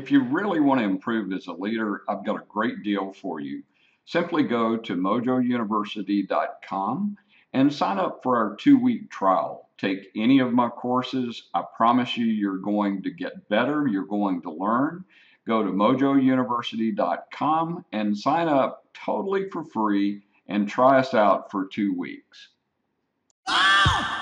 If you really want to improve as a leader, I've got a great deal for you. Simply go to mojouniversity.com and sign up for our two week trial. Take any of my courses. I promise you, you're going to get better. You're going to learn. Go to mojouniversity.com and sign up totally for free and try us out for two weeks. Oh,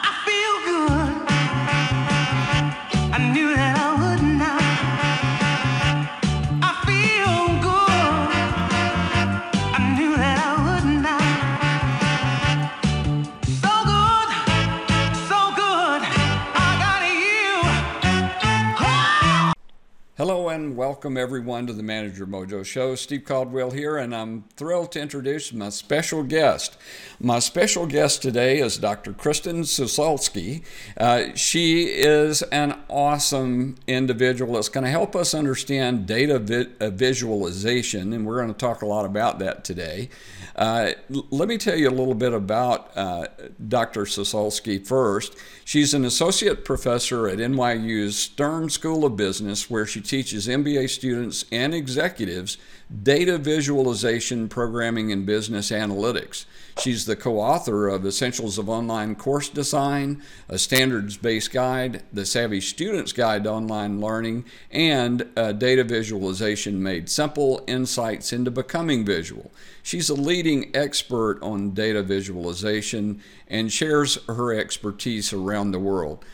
Hello and welcome everyone to the Manager Mojo Show. Steve Caldwell here, and I'm thrilled to introduce my special guest. My special guest today is Dr. Kristen Sosulski. Uh, she is an awesome individual that's going to help us understand data vi- uh, visualization, and we're going to talk a lot about that today. Uh, let me tell you a little bit about uh, Dr. Sosulski first. She's an associate professor at NYU's Stern School of Business, where she teaches MBA students and executives data visualization, programming, and business analytics. She's the co author of Essentials of Online Course Design, a standards based guide, The Savvy Student's Guide to Online Learning, and Data Visualization Made Simple Insights into Becoming Visual. She's a leading expert on data visualization and shares her expertise around the world.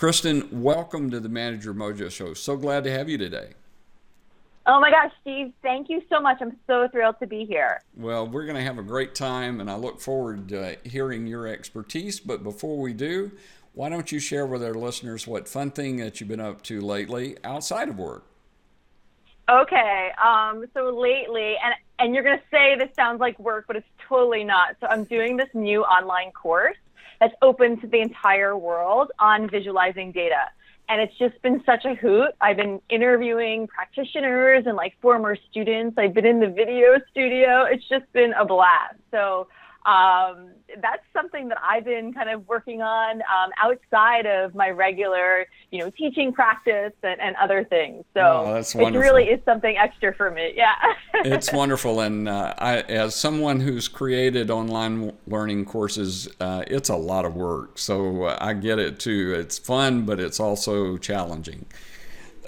Kristen, welcome to the Manager Mojo Show. So glad to have you today. Oh my gosh, Steve, thank you so much. I'm so thrilled to be here. Well, we're going to have a great time, and I look forward to hearing your expertise. But before we do, why don't you share with our listeners what fun thing that you've been up to lately outside of work? Okay, um, so lately, and and you're going to say this sounds like work, but it's totally not. So I'm doing this new online course that's open to the entire world on visualizing data and it's just been such a hoot. I've been interviewing practitioners and like former students. I've been in the video studio. It's just been a blast. So um, that's something that I've been kind of working on um, outside of my regular, you know, teaching practice and, and other things. So oh, that's wonderful. it really is something extra for me. Yeah. it's wonderful. And uh, I, as someone who's created online learning courses, uh, it's a lot of work. So uh, I get it too. It's fun, but it's also challenging.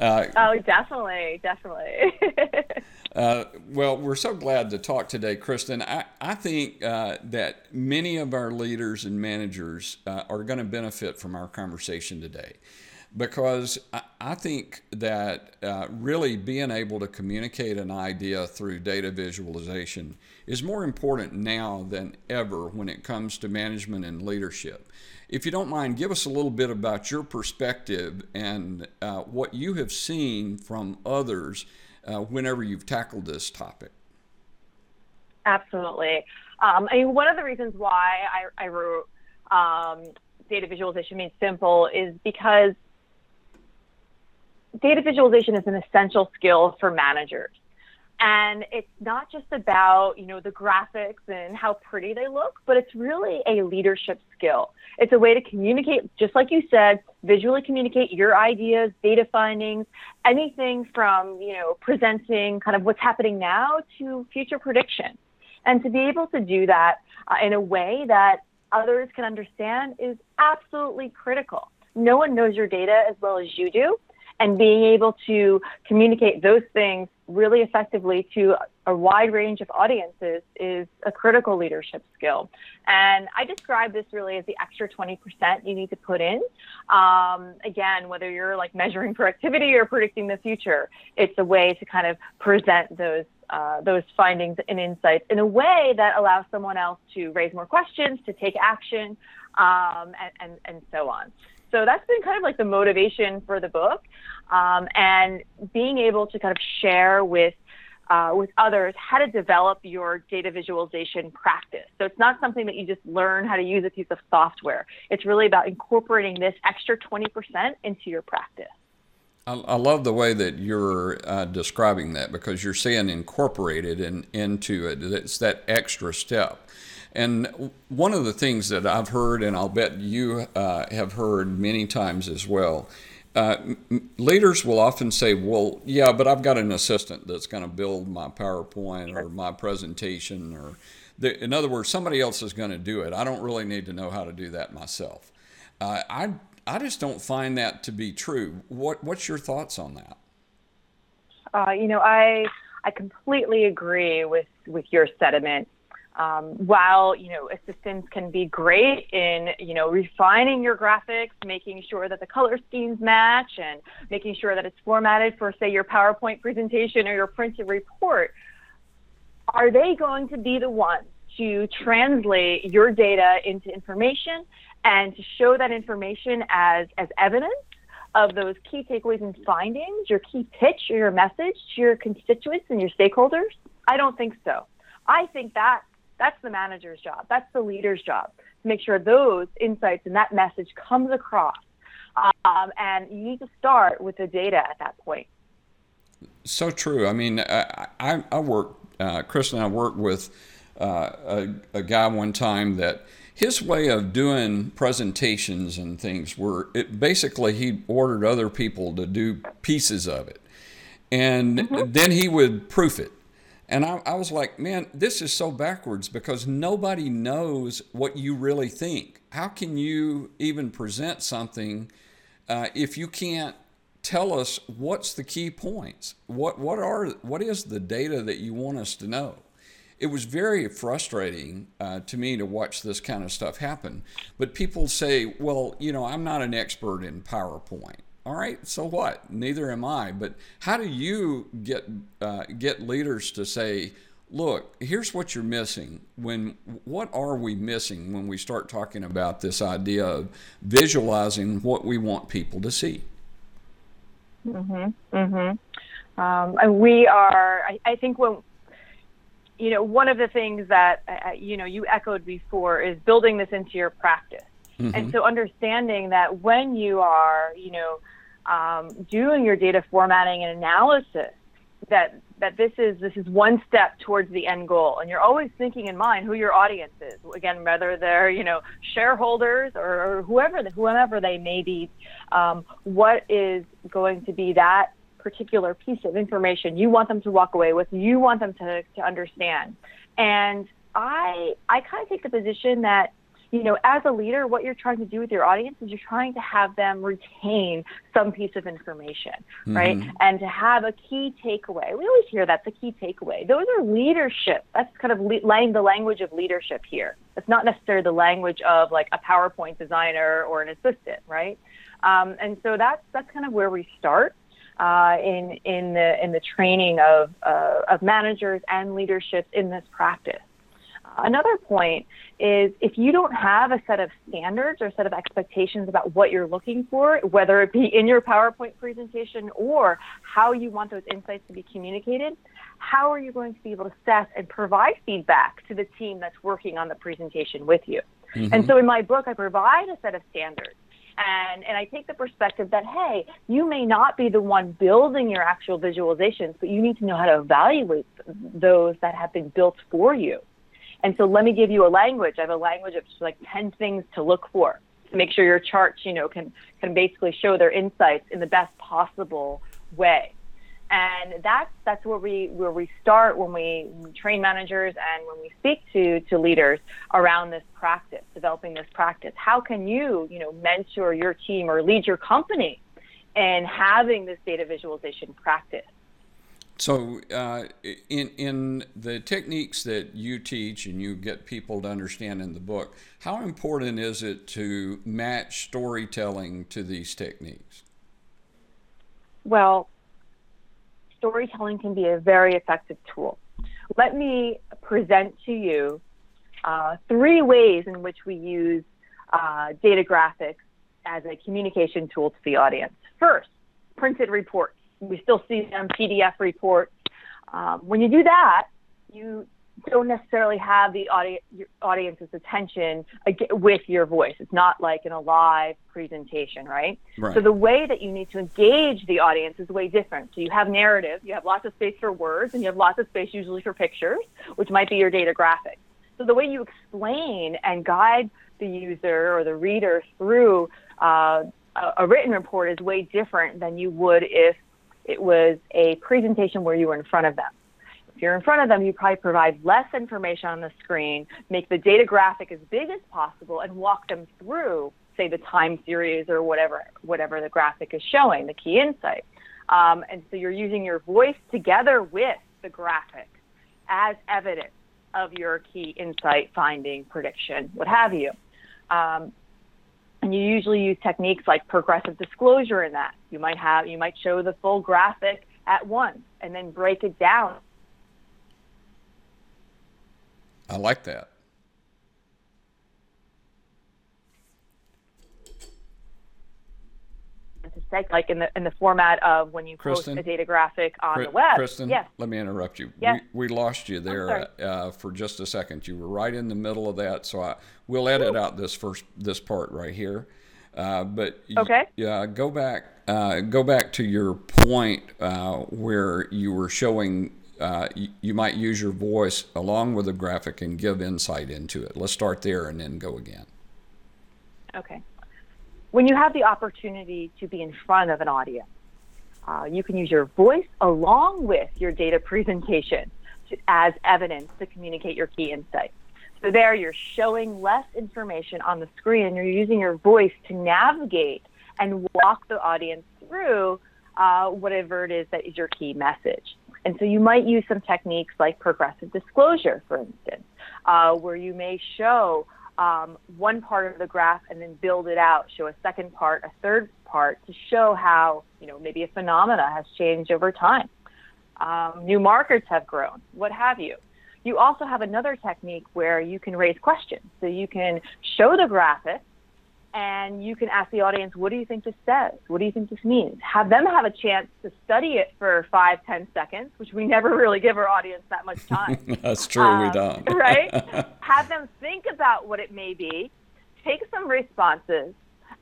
Uh, oh, definitely, definitely. Uh, well, we're so glad to talk today, Kristen. I, I think uh, that many of our leaders and managers uh, are going to benefit from our conversation today because I, I think that uh, really being able to communicate an idea through data visualization is more important now than ever when it comes to management and leadership. If you don't mind, give us a little bit about your perspective and uh, what you have seen from others uh, whenever you've tackled this topic. Absolutely. Um, I mean, one of the reasons why I, I wrote um, data visualization made simple is because data visualization is an essential skill for managers. And it's not just about, you know, the graphics and how pretty they look, but it's really a leadership skill. It's a way to communicate, just like you said, visually communicate your ideas, data findings, anything from, you know, presenting kind of what's happening now to future prediction. And to be able to do that uh, in a way that others can understand is absolutely critical. No one knows your data as well as you do and being able to communicate those things really effectively to a wide range of audiences is a critical leadership skill. And I describe this really as the extra 20% you need to put in. Um, again, whether you're like measuring productivity or predicting the future, it's a way to kind of present those uh, those findings and insights in a way that allows someone else to raise more questions, to take action, um, and, and, and so on. So that's been kind of like the motivation for the book, um, and being able to kind of share with uh, with others how to develop your data visualization practice. So it's not something that you just learn how to use a piece of software. It's really about incorporating this extra 20% into your practice. I, love the way that you're uh, describing that because you're saying incorporated in, into it. It's that extra step. And one of the things that I've heard, and I'll bet you uh, have heard many times as well, uh, leaders will often say, Well, yeah, but I've got an assistant that's going to build my PowerPoint or my presentation. Or, the, in other words, somebody else is going to do it. I don't really need to know how to do that myself. Uh, I, I just don't find that to be true. What, what's your thoughts on that? Uh, you know, I, I completely agree with, with your sentiment um, while you know assistants can be great in you know refining your graphics making sure that the color schemes match and making sure that it's formatted for say your powerpoint presentation or your printed report are they going to be the ones to translate your data into information and to show that information as as evidence of those key takeaways and findings your key pitch or your message to your constituents and your stakeholders? I don't think so. I think that that's the manager's job. That's the leader's job to make sure those insights and that message comes across. Um, and you need to start with the data at that point. So true. I mean, I, I, I work, uh, Chris and I worked with uh, a, a guy one time that his way of doing presentations and things were it basically he ordered other people to do pieces of it and mm-hmm. then he would proof it and I, I, was like, man, this is so backwards because nobody knows what you really think. How can you even present something uh, if you can't tell us what's the key points? What what are what is the data that you want us to know? It was very frustrating uh, to me to watch this kind of stuff happen. But people say, well, you know, I'm not an expert in PowerPoint. All right, so what? Neither am I. But how do you get uh, get leaders to say, "Look, here's what you're missing." When what are we missing when we start talking about this idea of visualizing what we want people to see? Mhm. Mhm. Um, and we are. I, I think when you know one of the things that uh, you know you echoed before is building this into your practice. Mm-hmm. And so understanding that when you are, you know, um, doing your data formatting and analysis, that that this is this is one step towards the end goal, and you're always thinking in mind who your audience is. Again, whether they're you know shareholders or, or whoever they may be, um, what is going to be that particular piece of information you want them to walk away with, you want them to to understand, and I I kind of take the position that you know, as a leader, what you're trying to do with your audience is you're trying to have them retain some piece of information, mm-hmm. right? And to have a key takeaway. We always hear that's a key takeaway. Those are leadership. That's kind of le- the language of leadership here. It's not necessarily the language of like a PowerPoint designer or an assistant, right? Um, and so that's that's kind of where we start. Uh, in in the in the training of uh, of managers and leaderships in this practice. Another point is if you don't have a set of standards or a set of expectations about what you're looking for, whether it be in your PowerPoint presentation or how you want those insights to be communicated, how are you going to be able to assess and provide feedback to the team that's working on the presentation with you? Mm-hmm. And so in my book, I provide a set of standards. And, and I take the perspective that, hey, you may not be the one building your actual visualizations, but you need to know how to evaluate those that have been built for you. And so let me give you a language. I have a language of like 10 things to look for to make sure your charts, you know, can, can basically show their insights in the best possible way. And that's, that's where we, where we start when we train managers and when we speak to, to leaders around this practice, developing this practice. How can you, you know, mentor your team or lead your company in having this data visualization practice? So, uh, in in the techniques that you teach and you get people to understand in the book, how important is it to match storytelling to these techniques? Well, storytelling can be a very effective tool. let me present to you uh, three ways in which we use uh, data graphics as a communication tool to the audience. First, printed reports. We still see them PDF reports. Um, when you do that, you don't necessarily have the audi- audience's attention with your voice. It's not like in a live presentation, right? right? So the way that you need to engage the audience is way different. So you have narrative, you have lots of space for words, and you have lots of space usually for pictures, which might be your data graphics. So the way you explain and guide the user or the reader through uh, a, a written report is way different than you would if it was a presentation where you were in front of them. If you're in front of them, you probably provide less information on the screen, make the data graphic as big as possible, and walk them through, say, the time series or whatever whatever the graphic is showing, the key insight. Um, and so you're using your voice together with the graphic as evidence of your key insight, finding, prediction, what have you. Um, and you usually use techniques like progressive disclosure in that. You might have you might show the full graphic at once and then break it down. I like that. Like in the in the format of when you Kristen, post a data graphic on the web. Kristen, yes. let me interrupt you. Yes. We, we lost you there uh, for just a second. You were right in the middle of that, so I we'll edit out this first this part right here. Uh, but okay. yeah, go back uh, go back to your point uh, where you were showing. Uh, you, you might use your voice along with the graphic and give insight into it. Let's start there and then go again. Okay when you have the opportunity to be in front of an audience, uh, you can use your voice along with your data presentation to, as evidence to communicate your key insights. So there you're showing less information on the screen you're using your voice to navigate and walk the audience through uh, whatever it is that is your key message. And so you might use some techniques like progressive disclosure, for instance, uh, where you may show um, one part of the graph and then build it out, show a second part, a third part to show how, you know, maybe a phenomena has changed over time. Um, new markets have grown, what have you. You also have another technique where you can raise questions. So you can show the graphic and you can ask the audience, what do you think this says? What do you think this means? Have them have a chance to study it for five, ten seconds, which we never really give our audience that much time. That's true, um, we don't. right? Have them think about what it may be, take some responses,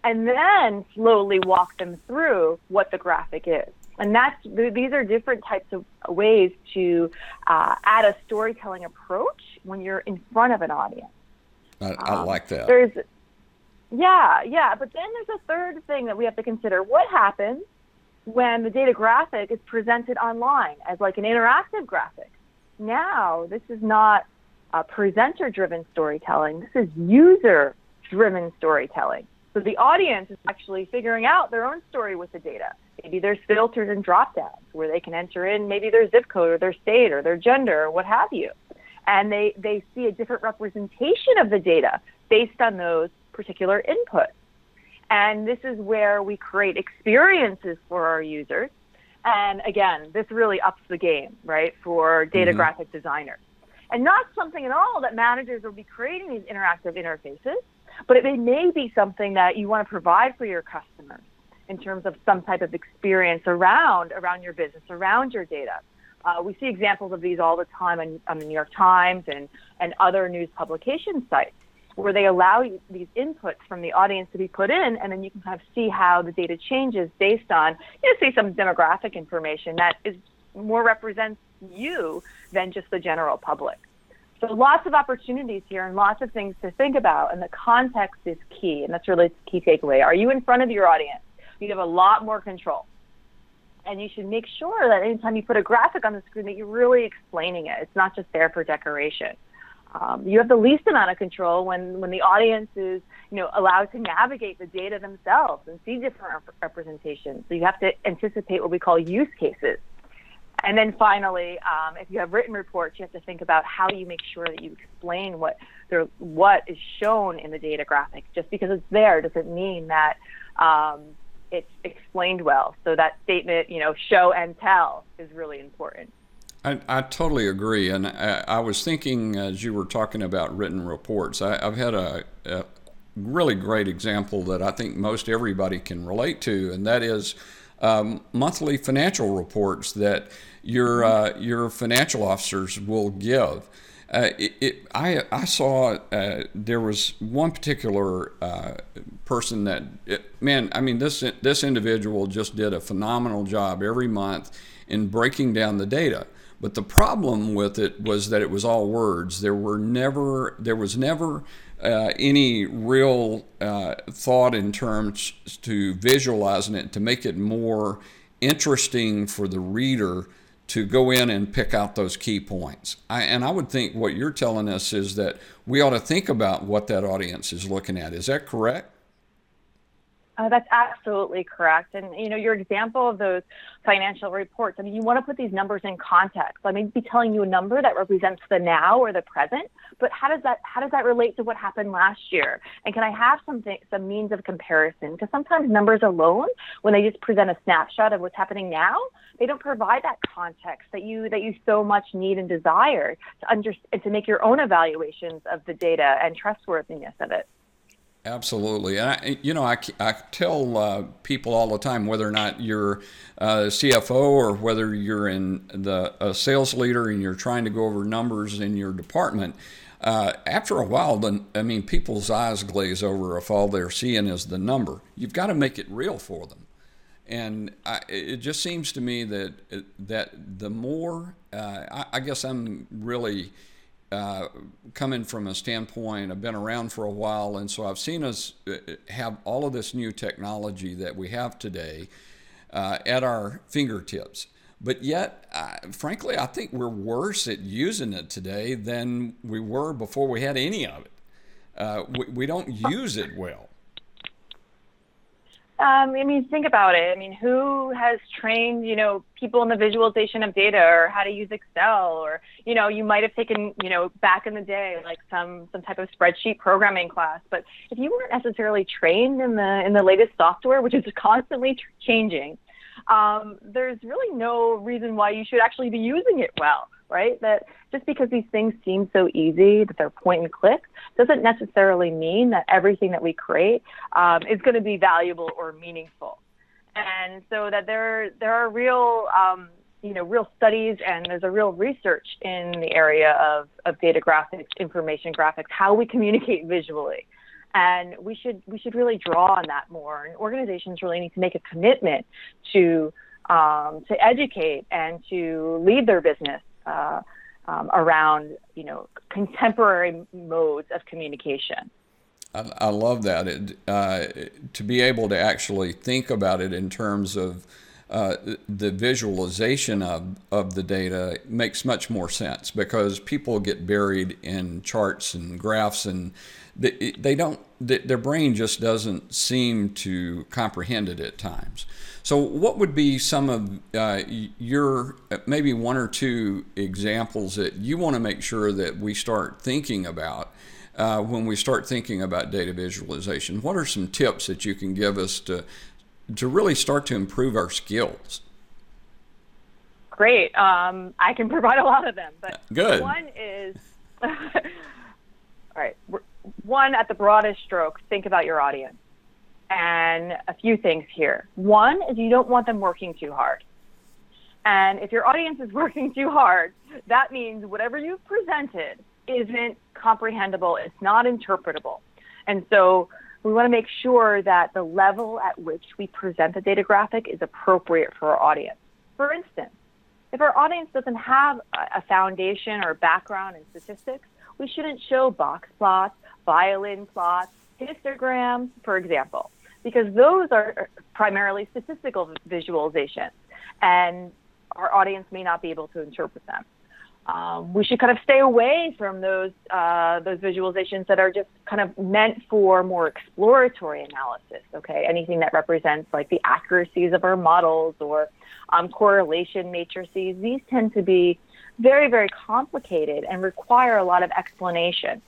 and then slowly walk them through what the graphic is. And that's these are different types of ways to uh, add a storytelling approach when you're in front of an audience. I, I um, like that. There's yeah, yeah. But then there's a third thing that we have to consider. What happens when the data graphic is presented online as like an interactive graphic? Now, this is not a presenter driven storytelling, this is user driven storytelling. So the audience is actually figuring out their own story with the data. Maybe there's filters and drop downs where they can enter in maybe their zip code or their state or their gender or what have you. And they, they see a different representation of the data based on those particular input. And this is where we create experiences for our users. And again, this really ups the game, right, for data mm-hmm. graphic designers. And not something at all that managers will be creating these interactive interfaces, but it may be something that you want to provide for your customers in terms of some type of experience around around your business, around your data. Uh, we see examples of these all the time on, on the New York Times and, and other news publication sites where they allow these inputs from the audience to be put in, and then you can kind of see how the data changes based on, you know, say some demographic information that is more represents you than just the general public. So lots of opportunities here and lots of things to think about, and the context is key, and that's really the key takeaway. Are you in front of your audience? You have a lot more control. And you should make sure that anytime you put a graphic on the screen that you're really explaining it. It's not just there for decoration um, you have the least amount of control when, when the audience is you know allowed to navigate the data themselves and see different rep- representations. So you have to anticipate what we call use cases. And then finally, um, if you have written reports, you have to think about how you make sure that you explain what there, what is shown in the data graphic. Just because it's there doesn't mean that um, it's explained well. So that statement, you know, show and tell, is really important. I, I totally agree. And I, I, was thinking as you were talking about written reports, I, have had a, a, really great example that I think most everybody can relate to, and that is um, monthly financial reports that your, uh, your financial officers will give. Uh, it, it, I, I saw uh, there was one particular uh, person that, it, man, I mean, this, this individual just did a phenomenal job every month in breaking down the data. But the problem with it was that it was all words. There were never, there was never uh, any real uh, thought in terms to visualizing it to make it more interesting for the reader to go in and pick out those key points. I, and I would think what you're telling us is that we ought to think about what that audience is looking at. Is that correct? Uh, that's absolutely correct. And you know, your example of those financial reports. I mean, you want to put these numbers in context. I mean, be telling you a number that represents the now or the present, but how does that how does that relate to what happened last year? And can I have something some means of comparison? Because sometimes numbers alone, when they just present a snapshot of what's happening now, they don't provide that context that you that you so much need and desire to understand to make your own evaluations of the data and trustworthiness of it. Absolutely, and I, you know, I, I tell uh, people all the time whether or not you're a CFO or whether you're in the a sales leader and you're trying to go over numbers in your department. Uh, after a while, then I mean, people's eyes glaze over if all they're seeing is the number. You've got to make it real for them, and I, it just seems to me that that the more, uh, I, I guess I'm really uh, coming from a standpoint, I've been around for a while, and so I've seen us uh, have all of this new technology that we have today uh, at our fingertips. But yet, uh, frankly, I think we're worse at using it today than we were before we had any of it. Uh, we, we don't use it well. Um, I mean, think about it. I mean, who has trained, you know, people in the visualization of data or how to use Excel or, you know, you might have taken, you know, back in the day, like some, some type of spreadsheet programming class. But if you weren't necessarily trained in the, in the latest software, which is constantly changing, um, there's really no reason why you should actually be using it well right? That just because these things seem so easy, that they're point and click, doesn't necessarily mean that everything that we create um, is going to be valuable or meaningful. And so that there there are real um, you know real studies and there's a real research in the area of, of data graphics, information graphics, how we communicate visually. And we should we should really draw on that more. And organizations really need to make a commitment to um, to educate and to lead their business uh, um, around you know contemporary modes of communication. I, I love that. It, uh, to be able to actually think about it in terms of uh, the visualization of, of the data makes much more sense because people get buried in charts and graphs and they, they don't their brain just doesn't seem to comprehend it at times. So, what would be some of uh, your maybe one or two examples that you want to make sure that we start thinking about uh, when we start thinking about data visualization? What are some tips that you can give us to to really start to improve our skills? Great. Um, I can provide a lot of them, but Good. one is all right. One at the broadest stroke, think about your audience and a few things here. One is you don't want them working too hard. And if your audience is working too hard, that means whatever you've presented isn't comprehensible, it's not interpretable. And so we want to make sure that the level at which we present the data graphic is appropriate for our audience. For instance, if our audience doesn't have a foundation or background in statistics, we shouldn't show box plots, violin plots, histograms, for example because those are primarily statistical visualizations, and our audience may not be able to interpret them. Um, we should kind of stay away from those uh, those visualizations that are just kind of meant for more exploratory analysis. Okay, anything that represents like the accuracies of our models or um, correlation matrices. These tend to be very very complicated and require a lot of explanation.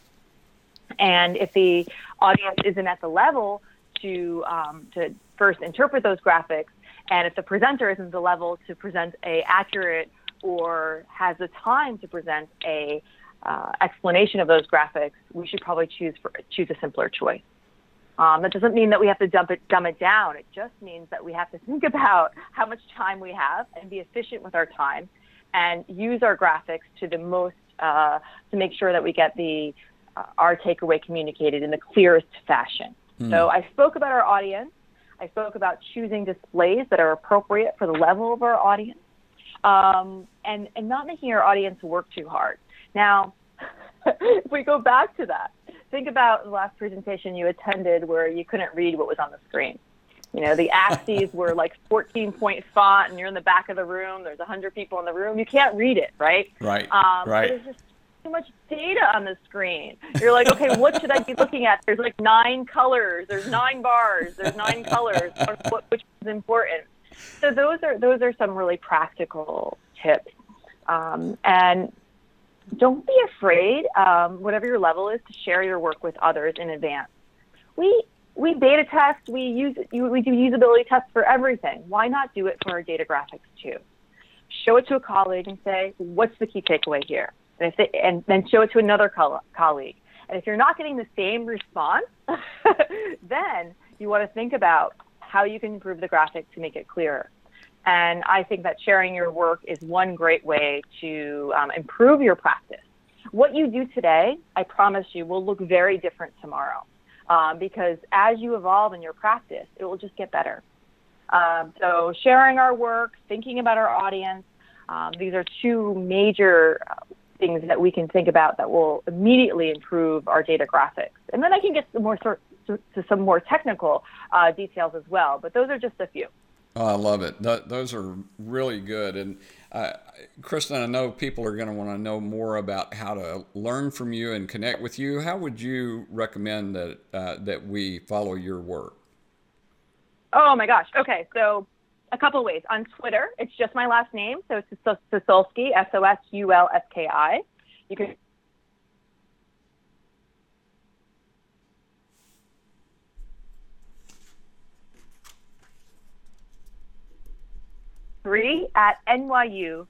And if the audience isn't at the level to um, to first interpret those graphics, and if the presenter isn't the level to present a accurate or has the time to present a uh, explanation of those graphics, we should probably choose for, choose a simpler choice. Um, that doesn't mean that we have to dump it, dumb it down. It just means that we have to think about how much time we have and be efficient with our time, and use our graphics to the most uh, to make sure that we get the uh, our takeaway communicated in the clearest fashion. Mm. So I spoke about our audience. I spoke about choosing displays that are appropriate for the level of our audience, um, and and not making our audience work too hard. Now, if we go back to that, think about the last presentation you attended where you couldn't read what was on the screen. You know, the axes were like 14 point font and you're in the back of the room. There's 100 people in the room. You can't read it, right? Right. Um, right. There's just too much data on the screen. You're like, okay, what should I be looking at? There's like nine colors. There's nine bars. There's nine colors. Which is important? So those are those are some really practical tips. Um, and don't be afraid, um, whatever your level is, to share your work with others in advance. We we beta test, we use we do usability tests for everything. Why not do it for our data graphics too? Show it to a colleague and say, what's the key takeaway here? And, if they, and then show it to another co- colleague. And if you're not getting the same response, then you want to think about how you can improve the graphic to make it clearer. And I think that sharing your work is one great way to um, improve your practice. What you do today, I promise you, will look very different tomorrow um, because as you evolve in your practice, it will just get better. Um, so, sharing our work, thinking about our audience, um, these are two major things that we can think about that will immediately improve our data graphics. And then I can get some more sort, to, to some more technical uh, details as well, but those are just a few. Oh, I love it. Th- those are really good. And uh, Kristen, I know people are going to want to know more about how to learn from you and connect with you. How would you recommend that uh, that we follow your work? Oh my gosh. Okay, so a couple ways. On Twitter, it's just my last name, so it's Sosulski, S O S U L S K I. You can three at nyu.edu.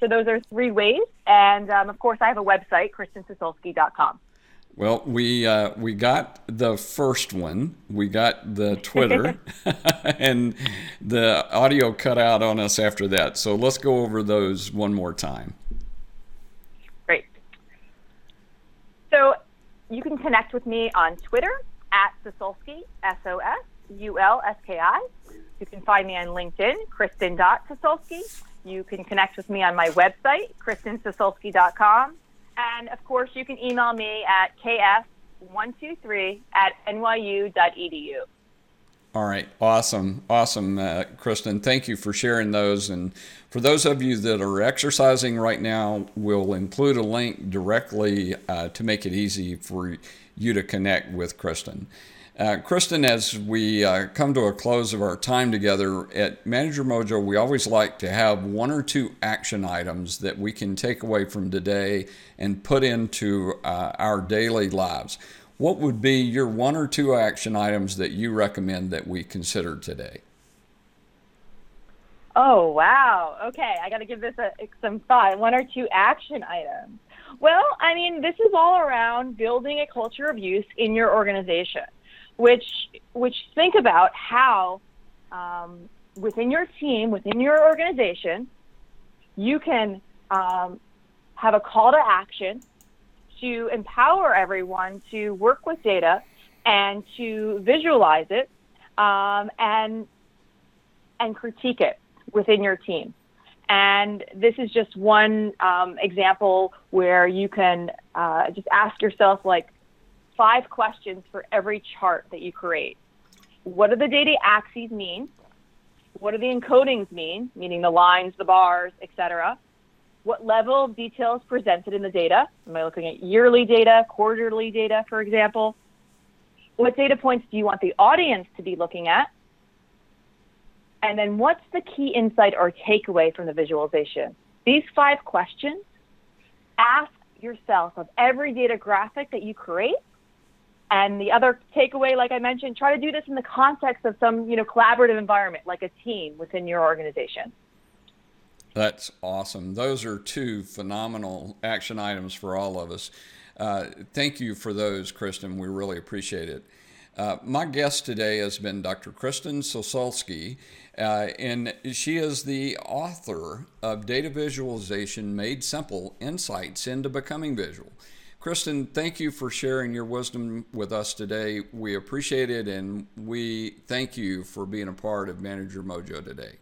So those are three ways. And um, of course, I have a website, kristensosulski.com. Well, we uh, we got the first one. We got the Twitter, and the audio cut out on us after that. So let's go over those one more time. Great. So you can connect with me on Twitter at Sosulski, S O S U L S K I. You can find me on LinkedIn, Kristen.Sosulski. You can connect with me on my website, KristenSosulski.com. And of course, you can email me at kf123 at nyu.edu. All right, awesome, awesome, uh, Kristen. Thank you for sharing those. And for those of you that are exercising right now, we'll include a link directly uh, to make it easy for you to connect with Kristen. Uh, Kristen, as we uh, come to a close of our time together at Manager Mojo, we always like to have one or two action items that we can take away from today and put into uh, our daily lives. What would be your one or two action items that you recommend that we consider today? Oh, wow. Okay, I got to give this a, some thought. One or two action items. Well, I mean, this is all around building a culture of use in your organization which which think about how um, within your team, within your organization, you can um, have a call to action to empower everyone to work with data and to visualize it um, and and critique it within your team. And this is just one um, example where you can uh, just ask yourself, like, five questions for every chart that you create. What do the data axes mean? What do the encodings mean, meaning the lines, the bars, etc.? What level of detail is presented in the data? Am I looking at yearly data, quarterly data, for example? What data points do you want the audience to be looking at? And then what's the key insight or takeaway from the visualization? These five questions, ask yourself of every data graphic that you create and the other takeaway, like I mentioned, try to do this in the context of some, you know, collaborative environment, like a team within your organization. That's awesome. Those are two phenomenal action items for all of us. Uh, thank you for those, Kristen. We really appreciate it. Uh, my guest today has been Dr. Kristen Sosulski, uh, and she is the author of Data Visualization Made Simple Insights into Becoming Visual. Kristen, thank you for sharing your wisdom with us today. We appreciate it, and we thank you for being a part of Manager Mojo today.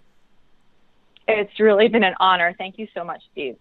It's really been an honor. Thank you so much, Steve.